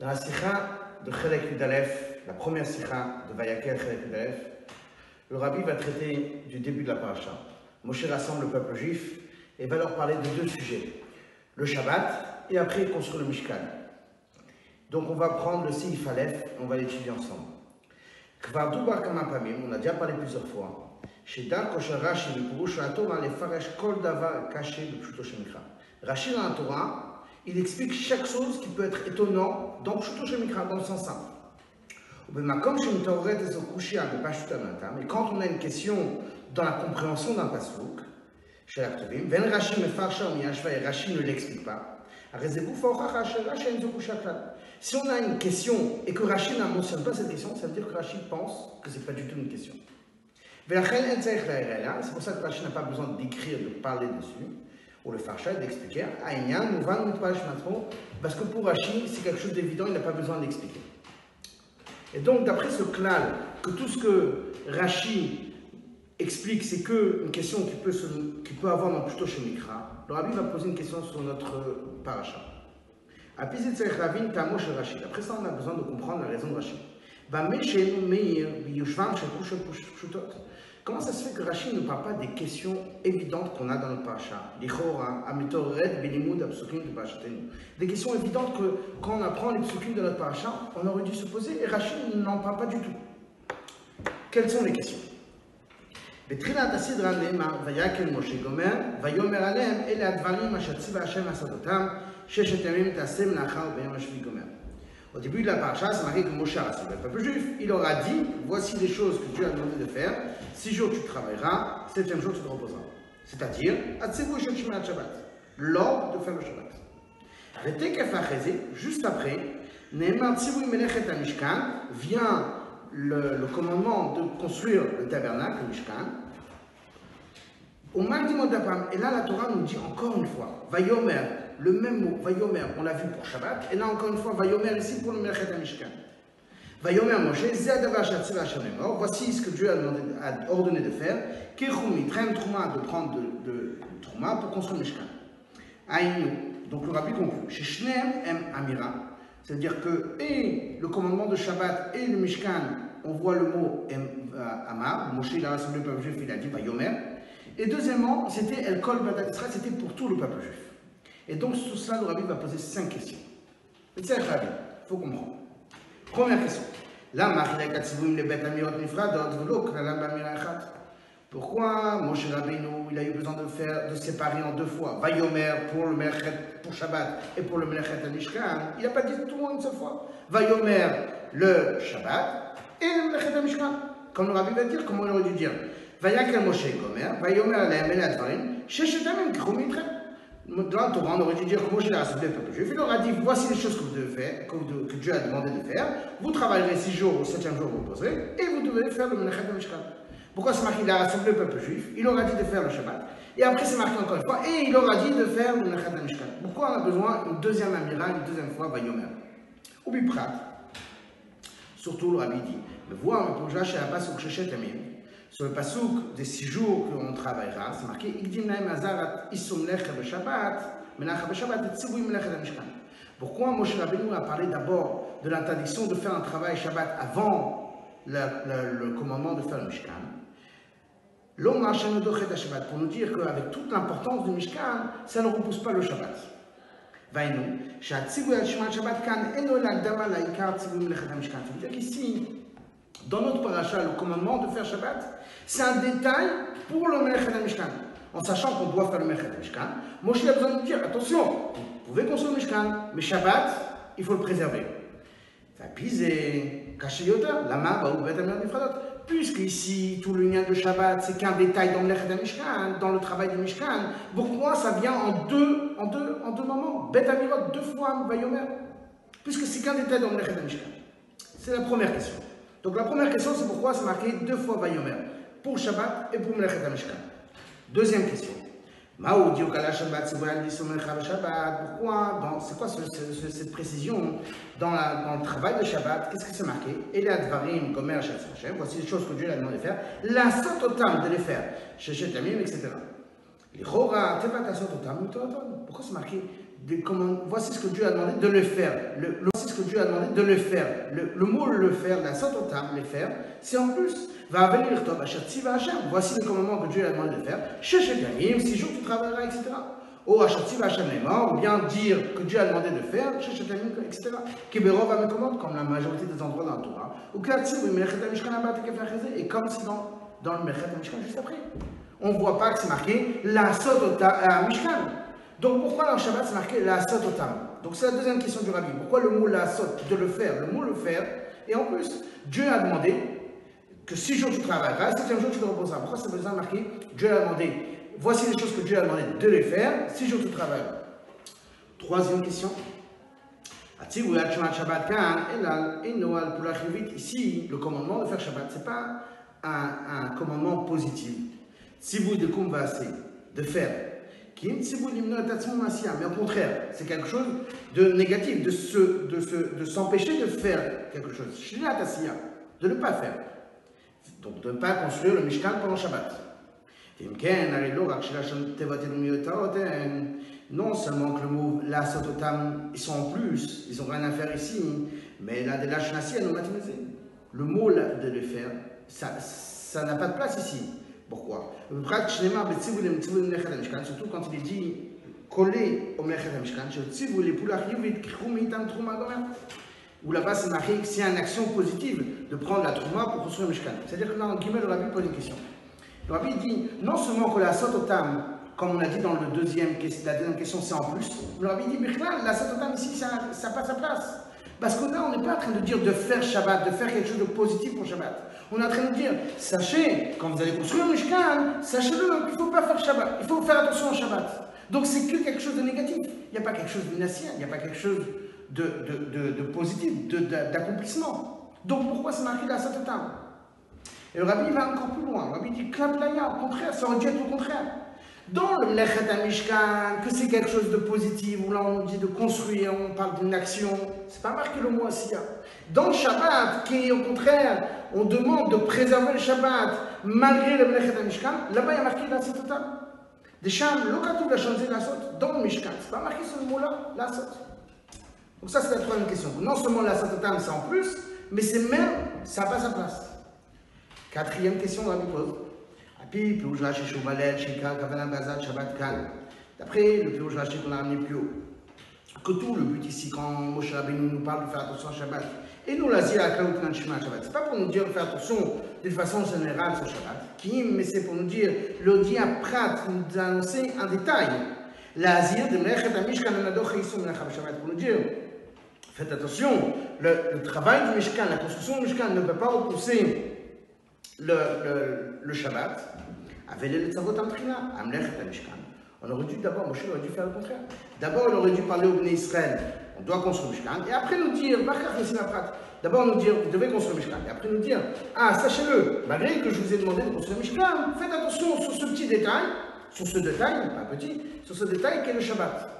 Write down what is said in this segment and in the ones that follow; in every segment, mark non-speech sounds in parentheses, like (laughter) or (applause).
Dans la sikha de Chelek Yudalef, la première sikha de Vayakel Chelek Yudalef, le rabbi va traiter du début de la paracha. Moshe rassemble le peuple juif et va leur parler de deux sujets. Le Shabbat et après il construit le Mishkan. Donc on va prendre le Seif Aleph on va l'étudier ensemble. Kvar Dubar Kamapamim, on a déjà parlé plusieurs fois. Sheda Kosher Rashi, le Purush Torah, les Faresh Kol de Pshuto. Rashi dans la Torah, il explique chaque chose qui peut être étonnant dans Pshuto Shemikra, dans le sens simple. Mais quand on a une question dans la compréhension d'un pasouk, Rashi ne l'explique pas. Si on a une question et que Rashi ne mentionne pas cette question, ça veut dire que Rashi pense que ce n'est pas du tout une question. C'est pour ça que Rashi n'a pas besoin d'écrire, de parler dessus, ou le farsha, d'expliquer. Parce que pour Rashi, c'est quelque chose d'évident, il n'a pas besoin d'expliquer. Et donc, d'après ce klal, que tout ce que Rashi explique, c'est qu'une question qui peut, se, qui peut avoir dans plutôt chez Mikra, le rabbi va poser une question sur notre paracha. Après ça, on a besoin de comprendre la raison de Rashi. Comment ça se fait que Rachid ne parle pas des questions évidentes qu'on a dans notre paracha? Des questions évidentes que quand on apprend les psukim de notre paracha, on aurait dû se poser et Rachid n'en parle pas du tout. Quelles sont les questions? Au début de la paracha, c'est marqué que Moshe rassemblé le peuple juif. Il leur a dit Voici les choses que Dieu a demandé de faire. Six jours tu travailleras, septième jour tu te reposeras. C'est-à-dire, l'ordre de faire le Shabbat. Juste après, vient le, commandement de construire le tabernacle, le Mishkan. Et là, la Torah nous dit encore une fois Vayomer, le même mot, Vayomer, on l'a vu pour Shabbat, et là encore une fois, Vayomer ici pour le Merchet Mishkan. Vayomer Moshe, voici ce que Dieu a, demandé, ordonné de faire, Kechumi, Trem Trouma, de prendre de, de Trouma pour construire Mishkan. Aïnou, donc le rabbi conclut, chez Shneem M. Amira, c'est-à-dire que et le commandement de Shabbat et le Mishkan, on voit le mot euh, Amar, Moshe il a rassemblé le peuple juif, il a dit Vayomer. Et deuxièmement, c'était El Kol Badat c'était pour tout le peuple juif. Et donc, sur cela, le rabbi va poser cinq questions. Et c'est rabbi, il faut comprendre. Première question. Pourquoi Moshe Rabbeinu, il a eu besoin de faire, de séparer en deux fois, Vayomer pour le Merchet, pour Shabbat et pour le Merchet Mishkan Il n'a pas dit tout en une seule fois. Vayomer le Shabbat et le Merchet Mishkan. Comme le rabbi va dire, comment il aurait dû dire Vayakel Moshe Gomer, Vayomer Aleem El Advarim, Sheshetamim Kchum Yitrem. Dans la Torah, on aurait dû dire que Moshe a rassemblé le peuple juif. Il leur a dit voici les choses que vous devez faire, que, Dieu a demandé de faire. Vous travaillerez six jours, au septième jour, vous poserez, et vous devez faire le Menachet Mishkan. Pourquoi c'est marqué Il a rassemblé le peuple juif, il leur a dit de faire le Shabbat. Et après, c'est marqué encore une fois, et il leur a dit de faire le Menachet Mishkan. Pourquoi on a besoin d'une deuxième Amira, une deuxième fois, Vayomer Ou Biprat? Surtout, le rabbi dit, mais voir le projet chez Abbas ou Shechet Amim Sur le pasouk des six jours qu'on travaillera, c'est marqué Pourquoi Moshe Rabbeinu a parlé d'abord de l'interdiction de faire un travail Shabbat avant le, le, le commandement de faire le Mishkan pour nous dire qu'avec toute l'importance du Mishkan, ça ne repousse pas le Shabbat. Vainu, שהציווי על שמירת שבת כאן אינו להקדמה לעיקר ציווי מלאכת המשכן. זאת אומרת qu'ici, dans notre paracha, le commandement de faire Shabbat, c'est un détail pour le Mechet Mishkan. En sachant qu'on doit faire le Mechet Mishkan, Moshe a besoin de dire attention, vous pouvez construire le Mishkan, mais Shabbat, il faut le préserver. Puisque ici, tout le lien de Shabbat, c'est qu'un détail dans le Mishkan, dans le travail du Mishkan, pourquoi ça vient en deux, en deux, en deux moments Bet Amirot, deux fois, Vayomer. Puisque c'est qu'un détail dans le Mishkan. C'est la première question. Donc la première question, c'est pourquoi c'est marqué deux fois Vayomer pour Shabbat et pour Melechet Mishkan. Deuxième question. Pourquoi C'est quoi ce, ce, cette précision dans, le travail de Shabbat? Qu'est-ce que c'est marqué? Et les Advarim, Gomer, voici les choses que Dieu a demandé de faire. La Satotam de les faire, Shechet Amim, etc. Les Chora, Tevat Satotam, Pourquoi c'est marqué Voici ce que Dieu a demandé de le faire. Le, voici ce que Dieu a demandé de le faire. Le, mot le faire, la sototam, le faire, c'est en plus. Va venir Tov, va Hachem. Voici le commandement que Dieu a demandé de faire. Shechet six jours tu travailleras, etc. Est mort, ou bien dire que Dieu a demandé de faire, Shechet etc. Kiberov va me commande, comme la majorité des endroits dans la Torah. Ou Melechet Mishkan et comme c'est dans, le Melechet Mishkan juste après. On ne voit pas que c'est marqué la Sototam Mishkan. Donc pourquoi dans le Shabbat c'est marqué la Sototam donc c'est la deuxième question du rabbi. Pourquoi le mot la saute de le faire Le mot le faire. Et en plus, Dieu a demandé que six jours tu travailleras, septième jour tu te reposeras. Pourquoi c'est besoin de marquer Dieu a demandé? Voici les choses que Dieu a demandé de les faire, six jours tu travailleras. Troisième question. Ici, le commandement de faire Shabbat, ce n'est pas un, commandement positif. Si vous de de faire mais au contraire, c'est quelque chose de négatif, de se, de se, de s'empêcher de faire quelque chose. De ne pas faire. Donc de ne pas construire le Mishkan pendant Shabbat. Non seulement que le mot la ils sont en plus, ils n'ont rien à faire ici, mais la de la Le mot de le faire, ça n'a pas de place ici. Pourquoi? Surtout quand il dit collé au HaMishkan, où là-bas c'est marqué que c'est une action positive de prendre la Trouma pour construire le Mishkan. C'est-à-dire que là, en guillemets, le Rabbi pose une question. Le Rabbi dit non seulement que la Sototam, comme on a dit dans le deuxième, la deuxième question, c'est en plus, le Rabbi dit mais là, la Sototam ici, ça n'a pas sa place. Parce que là, on n'est pas en train de dire de faire Shabbat, de faire quelque chose de positif pour Shabbat. On est en train de dire, sachez, quand vous allez construire un Mishkan, sachez-le, il ne faut pas faire Shabbat, il faut faire attention au Shabbat. Donc c'est que quelque chose de négatif. Il n'y a pas quelque chose de nassien, il n'y a pas quelque chose de, de, de, positif, d'accomplissement. Donc pourquoi marqué là à cette table Et le rabbi va encore plus loin. Le rabbi dit, Klaplaya, au contraire, ça aurait dû être au contraire dans le Lechet Mishkan, que c'est quelque chose de positif, où là on dit de construire, on parle d'une action, c'est pas marqué le mot Asiya. Dans le Shabbat, qui au contraire, on demande de préserver le Shabbat malgré le Lechet Mishkan, là-bas il y a marqué la Sotota. Des chambres, l'okatou la changé la Sot, dans le Mishkan, c'est pas marqué ce mot-là, la. Donc ça c'est la troisième question. Non seulement la Sotota, c'est en plus, mais c'est même, ça n'a pas sa place. Quatrième question, vous poser. D'après le Pirouj Rashi qu'on a amené plus haut, que tout le but ici, quand Moshe Rabbeinu nous parle de faire attention à Shabbat, et nous l'a dit à Shabbat, c'est pas pour nous dire de faire attention de façon générale sur Shabbat, mais c'est pour nous dire, le dia Prat nous a annoncé un détail, l'azir de Melechet Amishkan Shabbat, pour nous dire, faites attention, le, le, travail du Mishkan, la construction du Mishkan ne peut pas repousser le, le, le Shabbat, on aurait dû d'abord, Moshe aurait dû faire le contraire. D'abord, il aurait dû parler au Bnei Israël, on doit construire Mishkan, et après nous dire, d'abord nous dire, vous devez construire Mishkan, et après nous dire, ah, sachez-le, malgré que je vous ai demandé de construire Mishkan, faites attention sur ce petit détail, sur ce détail, pas petit, sur ce détail qui est le Shabbat.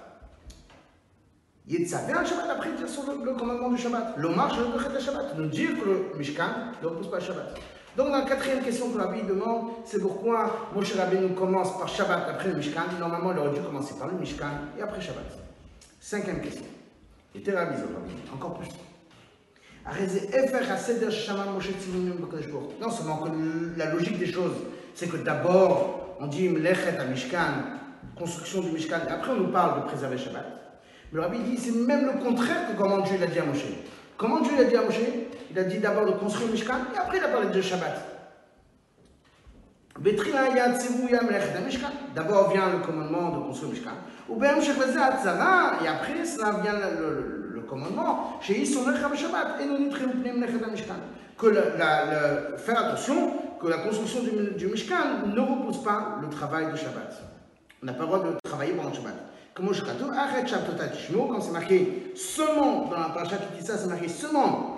Yetzavé un Shabbat, après dire sur le, commandement du Shabbat. L'hommage, le Shabbat. Nous dire que le Mishkan ne repousse pas le Shabbat. Donc, la quatrième question que Rabbi demande, c'est pourquoi Moshe Rabbeinu commence par Shabbat après le Mishkan? Normalement, il aurait dû commencer par le Mishkan et après Shabbat. Cinquième question. Et Rabbi encore plus. Non seulement que la logique des choses, c'est que d'abord, on dit Mlechet à Mishkan, construction du Mishkan, et après on nous parle de préserver Shabbat. Le Rabbi dit c'est même le contraire que comment Dieu l'a dit à Moshe. Comment Dieu l'a dit à Moshe? Il a dit d'abord de construire le Mishkan et après il a parlé de Shabbat. D'abord vient le commandement de construire le Mishkan. Et après cela vient le, le, commandement chez Que la, faire attention que la construction du, du Mishkan ne repose pas le travail de Shabbat. On n'a pas le droit de travailler pendant le Shabbat. Comme c'est marqué seulement dans la paracha qui dit ça, c'est marqué seulement.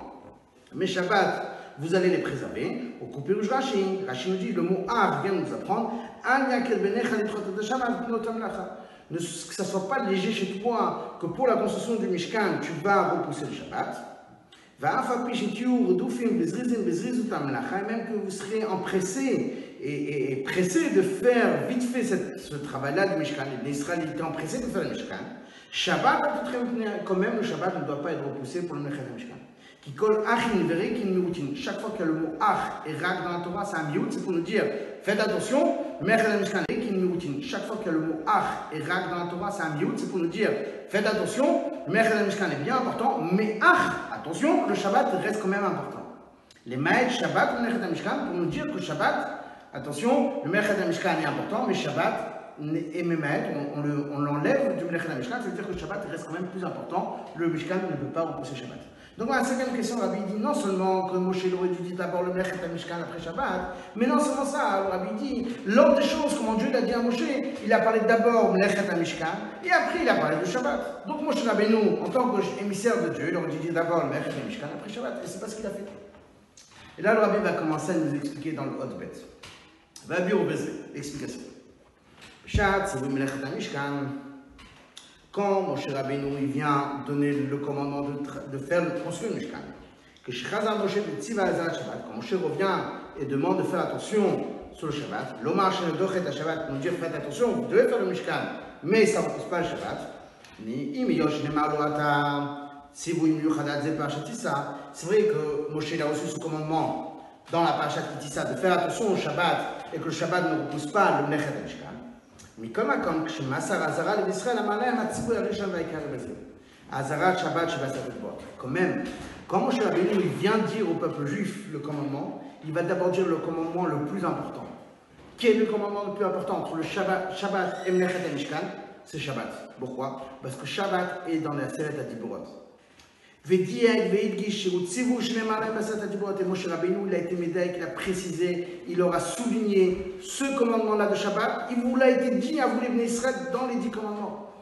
Mais Shabbat, vous allez les préserver. Au Kupirush Rashi, Rashi nous dit le mot Ar vient nous apprendre que ça ne soit pas léger chez toi que pour la construction du Mishkan, tu vas repousser le Shabbat. Même que vous serez empressé est, pressé de faire vite fait ce travail-là du Mishkan, les Israël étaient empressés de faire le Mishkan, Shabbat, quand même, le Shabbat ne doit pas être repoussé pour le Mishkan. Qui colle Achin Verekin Mioutin. Chaque fois qu'il y a le mot Ach et Rak dans la Torah, c'est un Miout, c'est pour nous dire faites attention, le Mechet Mishkan Rekin Mioutin. Chaque fois qu'il y a le mot Ach et Rak dans la Torah, c'est un Miout, c'est pour nous dire faites attention, le Mechet Mishkan est bien important, mais Ach, attention, le Shabbat reste quand même important. Les Maïd Shabbat, le Mechet Mishkan, pour nous dire que Shabbat, attention, le Mechet Mishkan est important, mais Shabbat, et on, on l'enlève du Melech Mishkan, c'est-à-dire que Shabbat reste quand même plus important, le Mishkan ne peut pas repousser Shabbat. Donc voilà, cinquième question, Rabbi dit non seulement que Moshe aurait dû dire d'abord le Melech Mishkan après Shabbat, mais non seulement ça, Rabbi dit l'ordre des choses, comment Dieu l'a dit à Moshe, il a parlé d'abord Melech Mishkan, et après il a parlé de Shabbat. Donc Moshe Rabbeinu, en tant qu'émissaire de Dieu, il aurait dû dire d'abord le Melech Mishkan après Shabbat, et c'est pas ce qu'il a fait. Et là, le Rabbi va commencer à nous expliquer dans le Hotbet. Rabbi au explication. Shat, c'est le Mishkan. Quand Moshe Rabbeinu il vient donner le commandement de, de faire le construire Mishkan, que Shechazar Moshe Tziva Azat Shabbat, quand Moshe revient et demande de faire attention sur le Shabbat, l'Omar Shem Dochet Shabbat nous dit faites attention, vous devez faire le Mishkan, mais ça ne repose pas le Shabbat. Ni Im Yosh Nemar Loata, si vous c'est vrai que Moshe a reçu ce commandement dans la Parashat Kitissa de faire attention au Shabbat et que le Shabbat ne repousse pas le Nechet Mishkan. מכל מקום, כשמסר אזהרה לישראל, אמר להם הציבור הראשון והעיקר בזה. Azarat Shabbat Shabbat Quand même, quand Moshe Rabbeinu il vient dire au peuple juif le commandement, il va d'abord dire le commandement le plus important. Quel est le commandement le plus important entre le Shabbat, Shabbat et Mlechet et Mishkan C'est Shabbat. Pourquoi Parce que Shabbat est dans la Seret Adiborot. Il a été médaille, il a précisé, il aura souligné ce commandement-là de Shabbat, il vous l'a été dit à vous les Israël dans les dix commandements.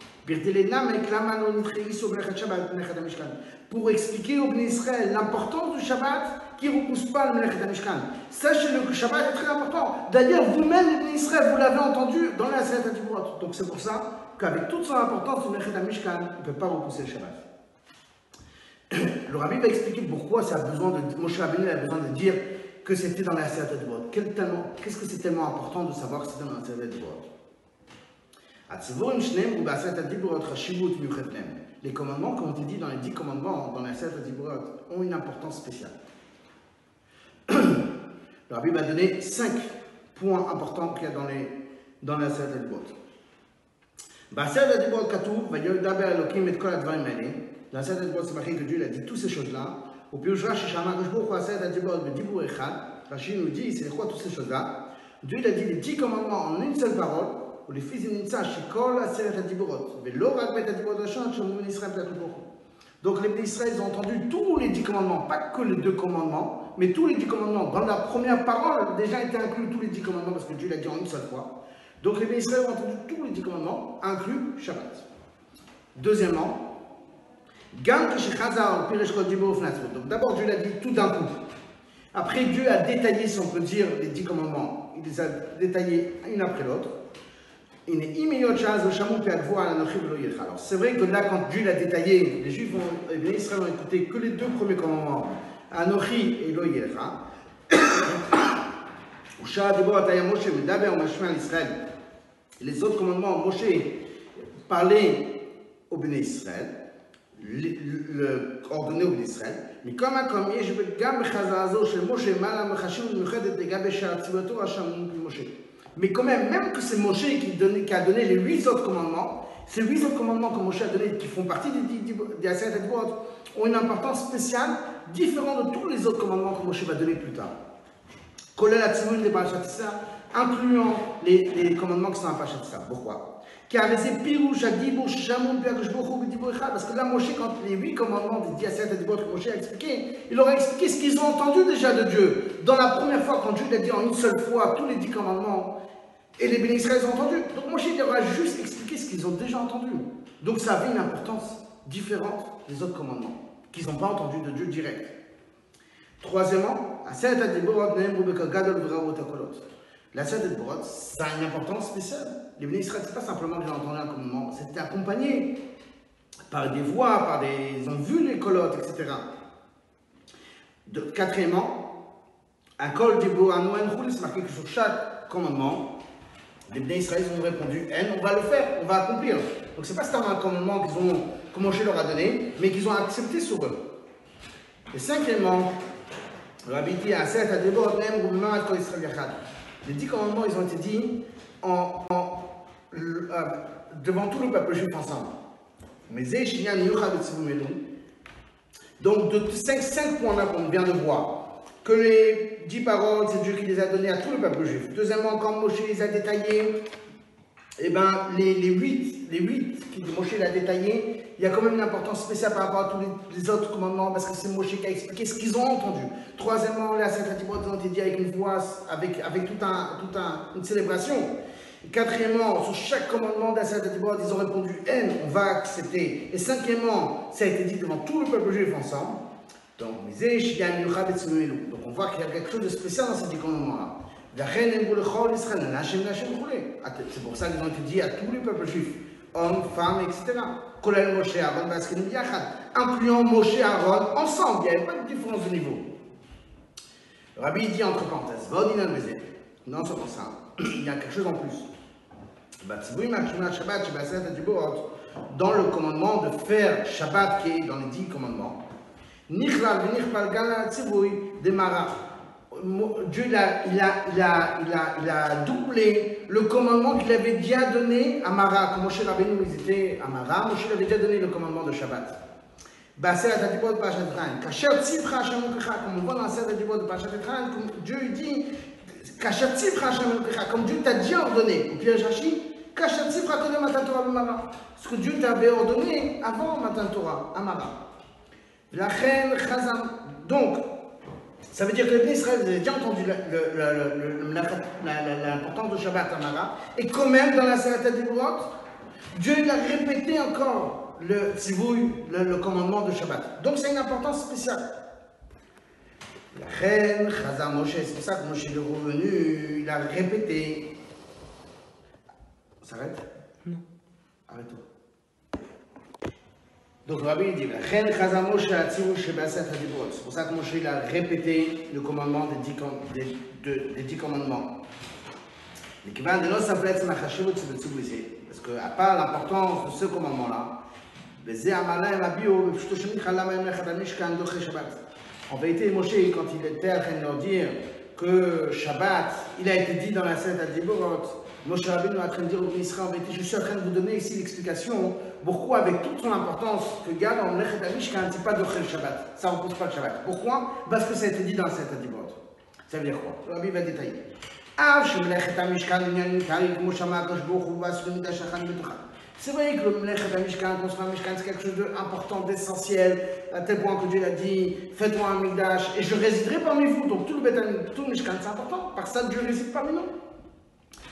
Pour expliquer au Bnei l'importance du Shabbat qui ne repousse pas le Melechet Mishkan. Sachez-le que le Shabbat est très important. D'ailleurs, vous-même, les Bnei vous l'avez entendu dans la Seret Donc c'est pour ça qu'avec toute son importance, le Melechet Mishkan ne peut pas repousser le Shabbat. Le rabbi va expliquer pourquoi ça a besoin de, Moshe Rabbeinu a besoin de dire que c'était dans la Seret Qu'est-ce que c'est tellement important de savoir que c'était dans la Seret les commandements, comme on te dit dans les dix commandements, dans la Seth Dibrot, ont une importance spéciale. (clears throat) Le Rabbi va donner cinq points importants qu'il y a dans, les, dans la Seth Dibrot. בעשרת הדיברות כתוב, וידבר אלוקים את כל הדברים האלה. dans cette Bot Sibachim que Dieu a dit toutes ces choses-là, au Piyush Rashi Shama Kishbuch Hased Adibot Bedibou Echad, Rashi nous dit, c'est quoi toutes ces choses-là? Dieu a dit les dix commandements en une seule parole, ou les fils d'Initsa, Shikol Aseret Adiborot, mais l'orak Bet Adibot Hashem, Shemou Israël Platoukouch. Donc les pays d'Israël ont entendu tous les dix commandements, pas que les deux commandements, mais tous les dix commandements. Dans la première parole, déjà étaient inclus tous les dix commandements parce que Dieu l'a dit en une seule fois. Donc les pays d'Israël ont entendu tous les dix commandements, inclus Shabbat. Deuxièmement, donc d'abord Dieu l'a dit tout d'un coup. Après Dieu a détaillé, si on peut dire, les dix commandements. Il les a détaillés une après l'autre. Alors c'est vrai que là, quand Dieu l'a détaillé, les Juifs, ont, les Israël ont écouté que les deux premiers commandements, Anochi et Lo Yecha. (coughs) Les autres commandements, Moshe parlait au Béné Israël, ordonné au Béné Israël, mais comme un comme je veux גם בחזרה הזו של משה מעלה מחשיבות מיוחדת לגבי שאר ציוותו השמעו ממשה. Mais quand même, même que c'est Moshe qui, qui, a donné les huit autres commandements, ces huit autres commandements que Moshe a donnés, qui font partie des, des, des ont une importance spéciale, différente de tous les autres commandements que Moshe va donner plus tard. des incluant les, les, commandements qui sont dans Parashat Pourquoi Parce que là, Moshe, quand les huit commandements des Diaset et que Moshe a expliqué, il aurait expliqué ce qu'ils ont entendu déjà de Dieu. Dans la première fois, quand Dieu l'a dit en une seule fois, tous les dix commandements, et les bénéficiaires ont entendu. Donc Moshe il aura juste expliqué ce qu'ils ont déjà entendu. Donc ça avait une importance différente des autres commandements, qu'ils n'ont pas entendu de Dieu direct. Troisièmement, la Seder Borot, ça a une importance spéciale. Les bénéficiaires, ce n'est pas simplement qu'ils ont entendu un commandement, c'était accompagné par des voix, par des. Ils ont vu les colottes, etc. De, quatrièmement, Un col Dibou, un Noël c'est marqué que sur chaque commandement, les Bnei Israël ont répondu on va le faire, on va accomplir. Donc c'est pas seulement un commandement qu'ils ont, que leur a donné, mais qu'ils ont accepté sur eux. Et cinquièmement, le Rabbi dit à Seth, à Débord, Nem, Roumain, Kol Israël. Les dix commandements, ils ont été dit en, en, euh, devant tout le peuple juif ensemble. Mais Donc, de cinq, cinq points là qu'on vient de voir, que les dix paroles, c'est Dieu qui les a données à tout le peuple juif. Deuxièmement, quand Moshe les a détaillées, eh ben, les, les huit, les huit que Moshe l'a détaillé, il y a quand même une importance spéciale par rapport à tous les, autres commandements, parce que c'est Moshe qui a expliqué ce qu'ils ont entendu. Troisièmement, là, cette ont été dit avec une voix, avec, avec toute un, tout un, une célébration. quatrièmement, sur chaque commandement d'Assad ils ont répondu haine, on va accepter. Et cinquièmement, ça a été dit devant tout le peuple juif ensemble. Donc, on voit qu'il y a quelque chose de spécial dans ces dix commandements-là. C'est pour ça qu'ils ont été dit à tous les peuples juifs, hommes, femmes, etc. Incluant Moshe et Aaron ensemble, il n'y avait pas de différence de niveau. Le rabbi dit entre parenthèses, non seulement ça, il y a quelque chose en plus. Dans le commandement de faire Shabbat qui est dans les dix commandements, Nichlal Mara. Dieu a, doublé le commandement qu'il avait déjà donné à Mara. Quand Moshe Rabbeinu ils étaient à Mara, Moshe avait déjà donné le commandement de Shabbat. Comme on voit dans de Etrain, Dieu dit comme Dieu t'a déjà ordonné. Au piège Mara. Ce que Dieu t'avait ordonné avant Matan Torah, à Mara. La reine Chazam. Donc, ça veut dire que les Israël, avez déjà entendu l'importance de Shabbat Amara, et quand même dans la Salat Dibrot, Dieu l'a répété encore le le, le, commandement de Shabbat. Donc c'est une importance spéciale. La reine Chazam Moshe, c'est pour ça que Moshe est revenu, il a répété. On s'arrête? Non. Arrête-toi. Donc Rabbi dit, c'est pour ça que Moshe a répété le commandement des dix, des, de, des dix commandements. Parce qu'à part l'importance de ce commandement-là, en vérité, Moshe, quand il était en train de leur dire que Shabbat, il a été dit dans la scène à Moshe Rabbeinu est en train de dire au Israël, en je suis en train de vous donner ici l'explication pourquoi, avec toute son importance, que Gad en Lechet Amishkan, c'est pas de Shabbat. Ça ne repose pas le Shabbat. Pourquoi? Parce que ça a été dit dans la Seta Dibot. Ça veut dire quoi? Le Rabbi va détailler. C'est vrai que le Mlechet Amishkan, construire un Mishkan, c'est quelque chose d'important, d'essentiel, à tel point que Dieu l'a dit faites-moi un Migdash et je résiderai parmi vous. Donc tout le, tout le Mishkan, c'est important. Par ça, Dieu réside parmi nous.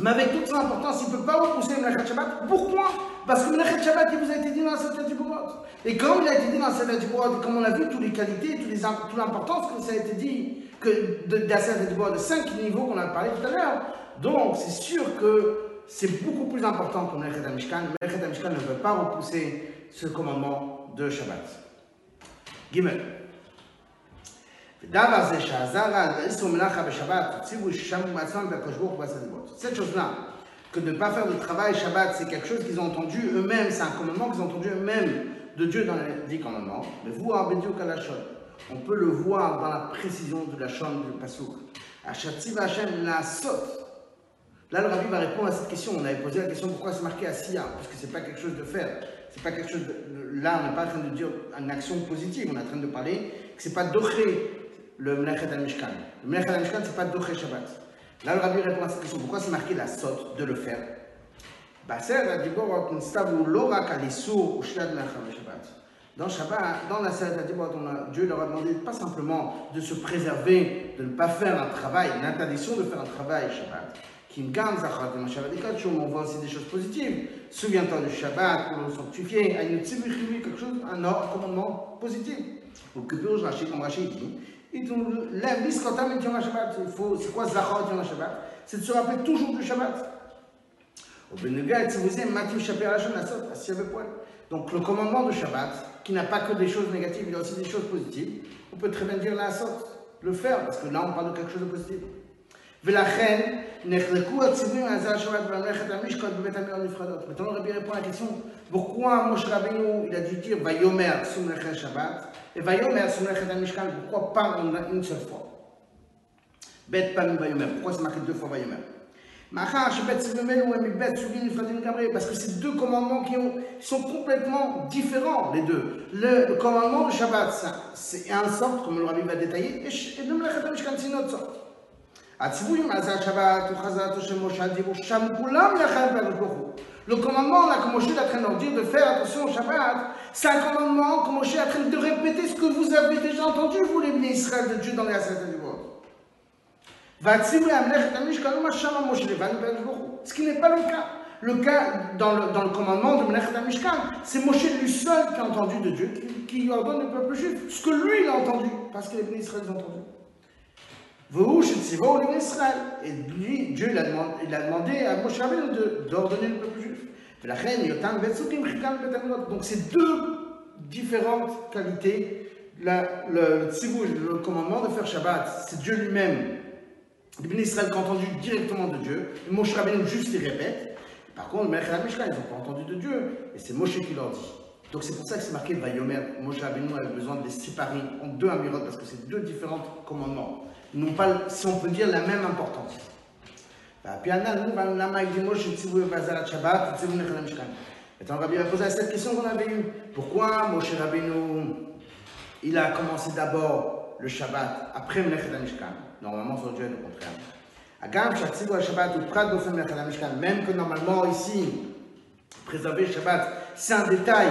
Mais avec toute son importance, il ne peut pas repousser le Shabbat. Pourquoi? Parce que le Shabbat, il vous a été dit dans la Shabbat du Et comme il a été dit dans la Shabbat du et comme on a vu toutes les qualités, toute l'importance que ça a été dit, que de, la Shabbat du de cinq niveaux qu'on a parlé tout à l'heure, donc c'est sûr que c'est beaucoup plus important le Meshach Mishkan. Le Meshach ne peut pas repousser ce commandement de Shabbat. Gimel. Cette chose-là, que de ne pas faire de travail Shabbat, c'est quelque chose qu'ils ont entendu eux-mêmes, c'est un commandement qu'ils ont entendu eux-mêmes de Dieu dans les dix commandements. Mais vous, on peut le voir dans la précision de la chambre du Passouk. Là, le rabbi va répondre à cette question. On avait posé la question pourquoi c'est marqué Asiya Parce que c'est pas quelque chose de faire. C'est pas quelque chose. Là, on n'est pas en train de dire une action positive. On est en train de parler que c'est pas doché le Mlechet al-Mishkan. Le Mlechet al-Mishkan, c'est pas Doché Shabbat. Là, le rabbi répond à cette question pourquoi c'est marqué la sotte de le faire? Dans Shabbat, dans la Dieu leur a demandé pas simplement de se préserver, de ne pas faire un travail, l'interdiction de faire un travail Shabbat. On voit aussi des choses positives. Souviens-toi du Shabbat pour le sanctifier. quelque chose, un ordre, commandement positif. Donc, que comme Rashi dit, il faut, c'est quoi Zachor Yom Shabbat C'est de se rappeler toujours du Shabbat. Au Benegat, si vous aimez, Mathieu Chaper assis avec poil. Donc, le commandement de Shabbat, qui n'a pas que des choses négatives, il y a aussi des choses positives, on peut très bien dire la sorte, le faire, parce que là, on parle de quelque chose de positif. ולכן נחלקו הציוויים על זה השבת במלאכת המשקל בבית המיר הנפרדות. Maintenant, le Rabbi répond à la question pourquoi Moshe Rabbeinu il a dû dire Vayomer sous Mlechet Shabbat et Vayomer sous Mlechet Amishkan, pourquoi pas une seule fois Bet Pamim Vayomer, pourquoi c'est marqué deux fois Vayomer parce que c'est deux commandements qui ont, sont complètement différents, les deux. Le, le commandement de Shabbat, c'est un sorte, comme le Rabbi va détailler, et le Mlechet Amishkan, c'est une autre sorte. Le commandement là, que Moshe est en train de leur dire de faire attention au Shabbat, c'est un commandement que Moshe est en train de répéter ce que vous avez déjà entendu, vous les Israël de Dieu dans les Asset du monde. Ce qui n'est pas le cas. Le cas dans le, le commandement de Menachet Mishkan, c'est Moshe lui seul qui a entendu de Dieu, qui, ordonne au peuple juif, ce que lui il a entendu, parce que les Israël ont entendu. Et lui, Dieu il a, demandé, il a demandé à Moshe Rabbeinu d'ordonner le peuple juif. Donc c'est deux différentes qualités. Le tzibou, le commandement de faire Shabbat, c'est Dieu lui-même. Bénis Israël qui ont entendu directement de Dieu. Moshe Rabbeinu juste les répète. Par contre, le Mechel Mishkan, ils n'ont pas entendu de Dieu. Et c'est Moshe qui leur dit. Donc c'est pour ça que c'est marqué Vayomer. Moshe Rabbeinu avait besoin de les séparer en deux amirot parce que c'est deux différents commandements n'ont pas, si on peut dire, la même importance. Maintenant, Rabbi a posé cette question qu'on avait eue. Pourquoi Moshe Rabbeinu, il a commencé d'abord le Shabbat, après Menachet Mishkan Normalement, ça aurait dû être le contraire. Shabbat, ou Mishkan, même que normalement, ici, préserver le Shabbat, c'est un détail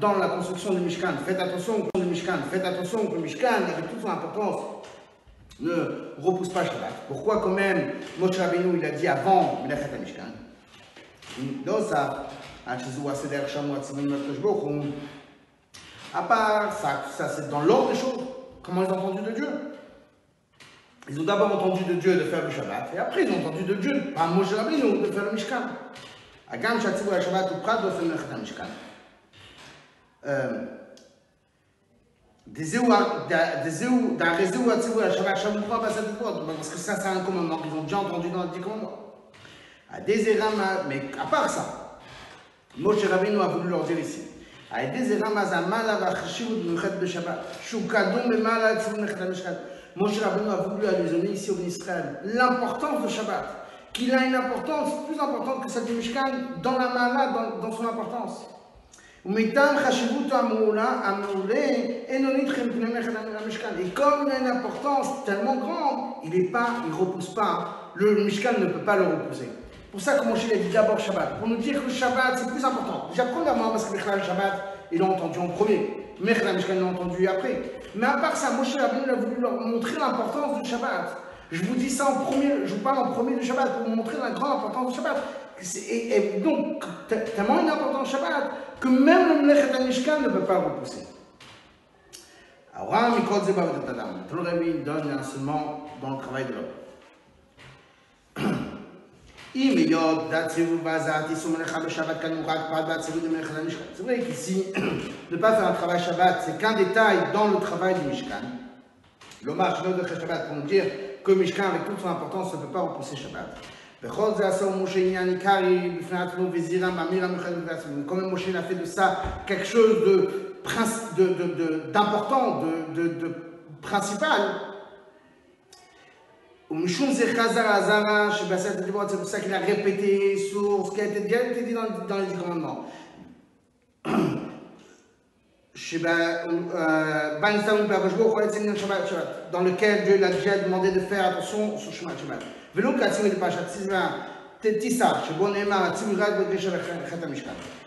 dans la construction du Mishkan. Faites attention au Mishkan, faites attention au Mishkan, avec toute son importance ne repousse pas Shabbat. Pourquoi quand même Moshe Rabbeinu il a dit avant Melachat HaMishkan à part ça, ça c'est dans l'ordre des choses. Comment ils ont entendu de Dieu? Ils ont d'abord entendu de Dieu de faire le Shabbat, et après ils ont entendu de Dieu, par Moshe de faire le Mishkan. Agam HaShabbat ou Prat de faire le Mishkan. Parce que ça, c'est un commandement qu'ils ont déjà entendu dans les 10 commandements. Mais à part ça, Moshe Rabbeinu a voulu leur dire ici. Moshe Rabbeinu a voulu allusionner ici au Israël l'importance de Shabbat, qu'il a une importance plus importante que celle du Mishkan dans la Mala, dans, dans son importance. Et comme il a une importance tellement grande, il ne repousse pas, le Mishkan ne peut pas le repousser. Pour ça que Moshe a dit d'abord Shabbat, pour nous dire que Shabbat c'est plus important. Déjà premièrement parce que le Shabbat, il l'a entendu en premier. Mechla Mishkan l'a entendu après. Mais à part ça, Moshe a voulu leur montrer l'importance du Shabbat. Je vous dis ça en premier, je vous parle en premier du Shabbat pour vous montrer la grande importance du Shabbat. Et, donc, tellement une importance Shabbat que même le Mlechet Mishkan ne peut pas repousser. Alors, Mikol Zeba Tadam. Tout le Rémi donne un enseignement dans le travail de l'homme. (clears throat) C'est vrai qu'ici, (clears throat) ne pas faire un travail Shabbat, c'est qu'un détail dans le travail du Mishkan. L'hommage de Shabbat pour nous dire que Mishkan, avec toute son importance, ne peut pas repousser Shabbat. Même Moshe a fait de ça quelque chose d'important, de, principal. C'est pour ça qu'il a répété sur ce qui a été dit dans, les dix commandements. (clears throat) dans lequel Dieu l'a déjà demandé de faire attention sur de Shabbat. ולא כעצים את פרשת סיזמה Tissa,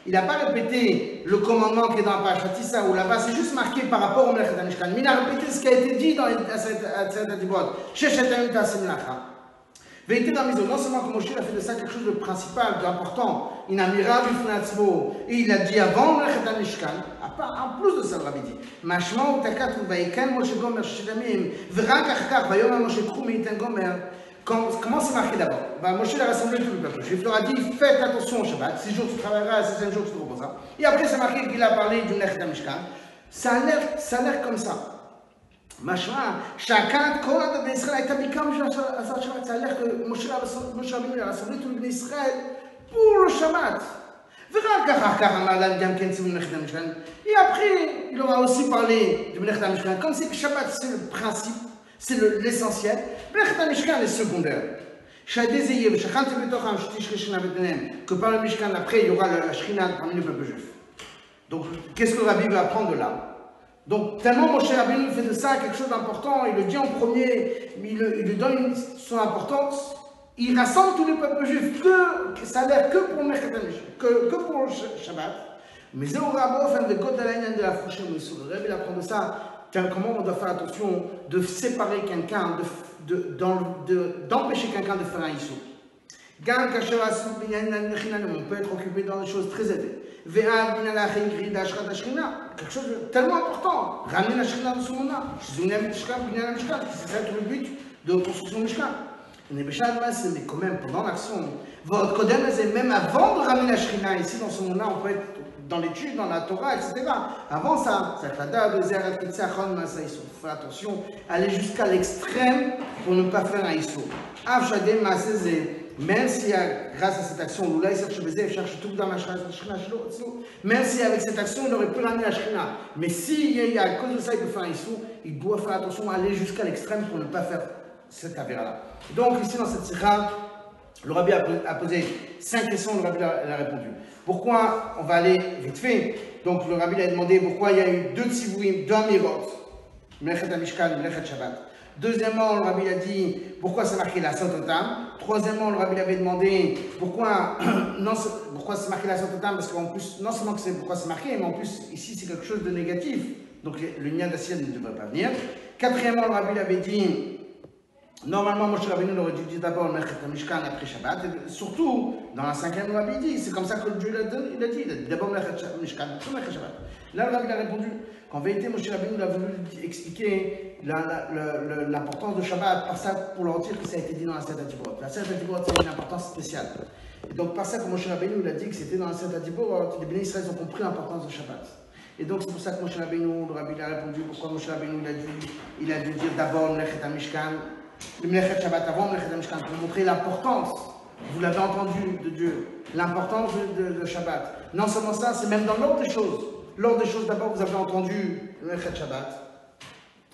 il n'a pas répété le commandement qui est dans la page Tissa ou là-bas, c'est juste marqué par rapport au Melechet Mishkan. Mais il a répété ce qui a été dit dans cette Adibot. Sheshetem Tasim Lacha. Vérité dans Non seulement que Moshe a fait de ça quelque chose de principal, d'important, il a mis Rabbi et il a dit avant Melechet Mishkan, en plus de ça, le rabbi dit, Mashma ou takat ou vaikan Moshe Gomer Shedamim, vrak achkar, vayom Moshe Tchum Eitan Gomer, Comment c'est marqué d'abord? Bah, Moshe a rassemblé tout le peuple juif, leur a dit faites attention au Shabbat, six jours tu travailleras, c'est jours tu te reposeras. Et après c'est marqué qu'il a parlé du Nech Mishkan. Ça a l'air comme ça. Mashma, chacun, quand on a Israël, a mis comme Shabbat, ça a l'air que Moshe a rassemblé tout le Israël pour le Shabbat. Et après, il aura aussi parlé du Melech Mishkan. Comme c'est que Shabbat, c'est le principe, c'est l'essentiel. Melech Mishkan est secondaire. Que par le Mishkan, après, il y aura la Shrina parmi le peuple juif. Donc, qu'est-ce que Rabbi va apprendre de là? Donc, tellement Moshe Rabbeinu fait de ça quelque chose d'important, il le dit en premier, il, il lui donne son importance, il rassemble tous les peuples juifs, que, ça a l'air que pour que, que pour le Shabbat. Mais rabot, enfin, de Godalainen de la Fouché. Le Rebbe apprend de ça, comment on doit faire attention de séparer quelqu'un, d'empêcher de, quelqu'un de faire un issou. On peut être occupé dans des choses très élevées. Quelque chose de tellement important. Ramener la Shrina de Soumona. C'est ça le but de construction Mishkan. Mais quand même, pendant l'action, même avant de ramener la Shrina, ici dans ce monde-là, on peut être dans l'étude, dans la Torah, etc. Avant ça, ça faut attention, aller jusqu'à l'extrême pour ne pas faire un Issou. Même si grâce à cette action, il cherche tout dans la Shrina, même si avec cette action, il aurait pu ramener la Shrina. Mais si à cause de ça, il peut faire un Issou, il doit faire attention à aller jusqu'à l'extrême pour ne pas faire cette affaire-là. Donc ici dans cette sikha, le rabbi a posé cinq questions, le rabbi a, répondu. Pourquoi On va aller vite fait? Donc le rabbi a demandé pourquoi il y a eu deux tzivouim, deux amirot, Melechet Amishkan, Melechet Shabbat. Deuxièmement, le rabbi a dit pourquoi c'est marqué la Santotam. Troisièmement, le rabbi avait demandé pourquoi, (clears throat) non, pourquoi c'est marqué la Santotam, parce qu'en plus, non seulement que c'est pourquoi c'est marqué, mais en plus, ici, c'est quelque chose de négatif. Donc le lien d'assiette ne devrait pas venir. Quatrièmement, le rabbi avait dit Normalement, Moshe Rabbeinu aurait dû dire d'abord Mishkan après Shabbat. Surtout, dans la cinquième Rabbi dit, c'est comme ça que Dieu l'a dit. Il a dit d'abord Mishkan après Shabbat. Là, le Rabbi a répondu qu'en vérité, Moshe Rabbeinu a voulu expliquer l'importance de Shabbat par ça pour leur dire que ça a été dit dans la Seder Diborot. La Seder Diborot, c'est une importance spéciale. Et donc, par ça que Moshe Rabbeinu a dit que c'était dans la Seder Diborot, les bénis Israël ont compris l'importance de Shabbat. Et donc, c'est pour ça que Moshe Rabbeinu, le Rabbi a répondu pourquoi Moshe Rabbeinu il a dû, il a dû dire d'abord le Mishkan le Mlechet Shabbat avant le Mishkan, pour montrer l'importance, vous l'avez entendu de Dieu, l'importance de, Shabbat. Non seulement ça, c'est même dans l'ordre des choses. L'ordre des choses, d'abord, vous avez entendu le Mlechet Shabbat.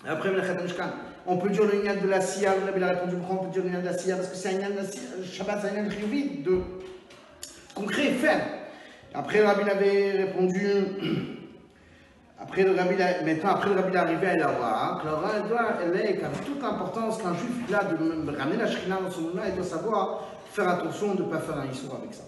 Après le Mlechet Mishkan. On peut dire le Nyan de la Sia, vous a répondu pourquoi on peut dire le Nyan de la Sia Parce que c'est un de la Sia. Shabbat, c'est un Nyan de concret, ferme. Après, Rabbi avait répondu. (clears throat) Après le rabbi, maintenant, après le rabbi arrivé à Elava, Clara, elle doit, elle est, avec toute l'importance qu'un juif, là, de ramener la shrina dans son moment, elle doit savoir faire attention de ne pas faire un histoire avec ça.